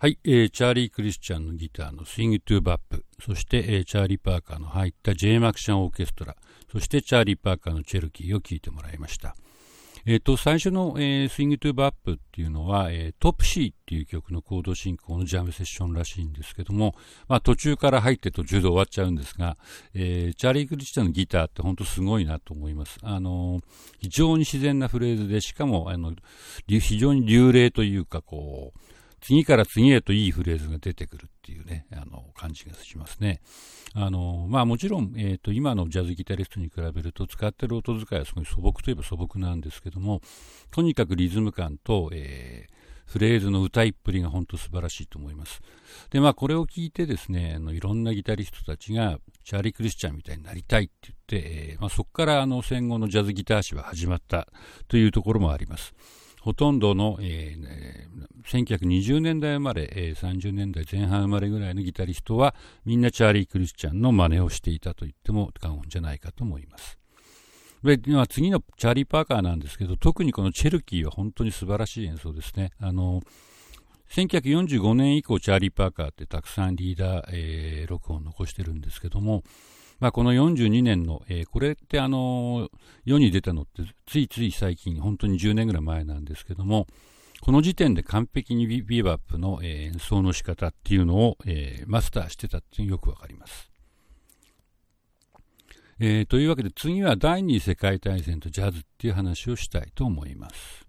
はい、えー、チャーリー・クリスチャンのギターのスイング・トゥ・バップ、そして、えー、チャーリー・パーカーの入った ジェイ・マクシャン・オーケストラ、そしてチャーリー・パーカーのチェロキーを聴いてもらいました。えっ、ー、と、最初の、えー、スイング・トゥ・バップっていうのは、えー、トプ シー っていう曲のコード進行のジャムセッションらしいんですけども、まあ途中から入って途中で終わっちゃうんですが、えー、チャーリー・クリスチャンのギターって本当すごいなと思います。あの非常に自然なフレーズで、しかも、あの、非常に流麗というか、こう、次から次へといいフレーズが出てくるっていうね、あの、感じがしますね。あの、まあもちろん、えっ、ー、と、今のジャズギタリストに比べると使ってる音遣いはすごい素朴といえば素朴なんですけども、とにかくリズム感と、えー、フレーズの歌いっぷりが本当素晴らしいと思います。で、まあこれを聞いてですね、あのいろんなギタリストたちがチャーリー・クリスチャンみたいになりたいって言って、えー、まあ、そこからあの戦後のジャズギター史は始まったというところもあります。ほとんどの、えー、1920年代生まれ、えー、30年代前半生まれぐらいのギタリストはみんなチャーリー・クリスチャンの真似をしていたと言っても過言じゃないかと思います。で、次のチャーリー・パーカーなんですけど、特にこのチェルキーは本当に素晴らしい演奏ですね。あの、1945年以降、チャーリー・パーカーってたくさんリーダー、えー、録音残してるんですけども、まあ、この42年の、えー、これってあの世に出たのってついつい最近、本当に10年ぐらい前なんですけども、この時点で完璧にビビバップの、えー、演奏の仕方っていうのを、えー、マスターしてたっていうのよくわかります。えー、というわけで次は第二次世界大戦とジャズっていう話をしたいと思います。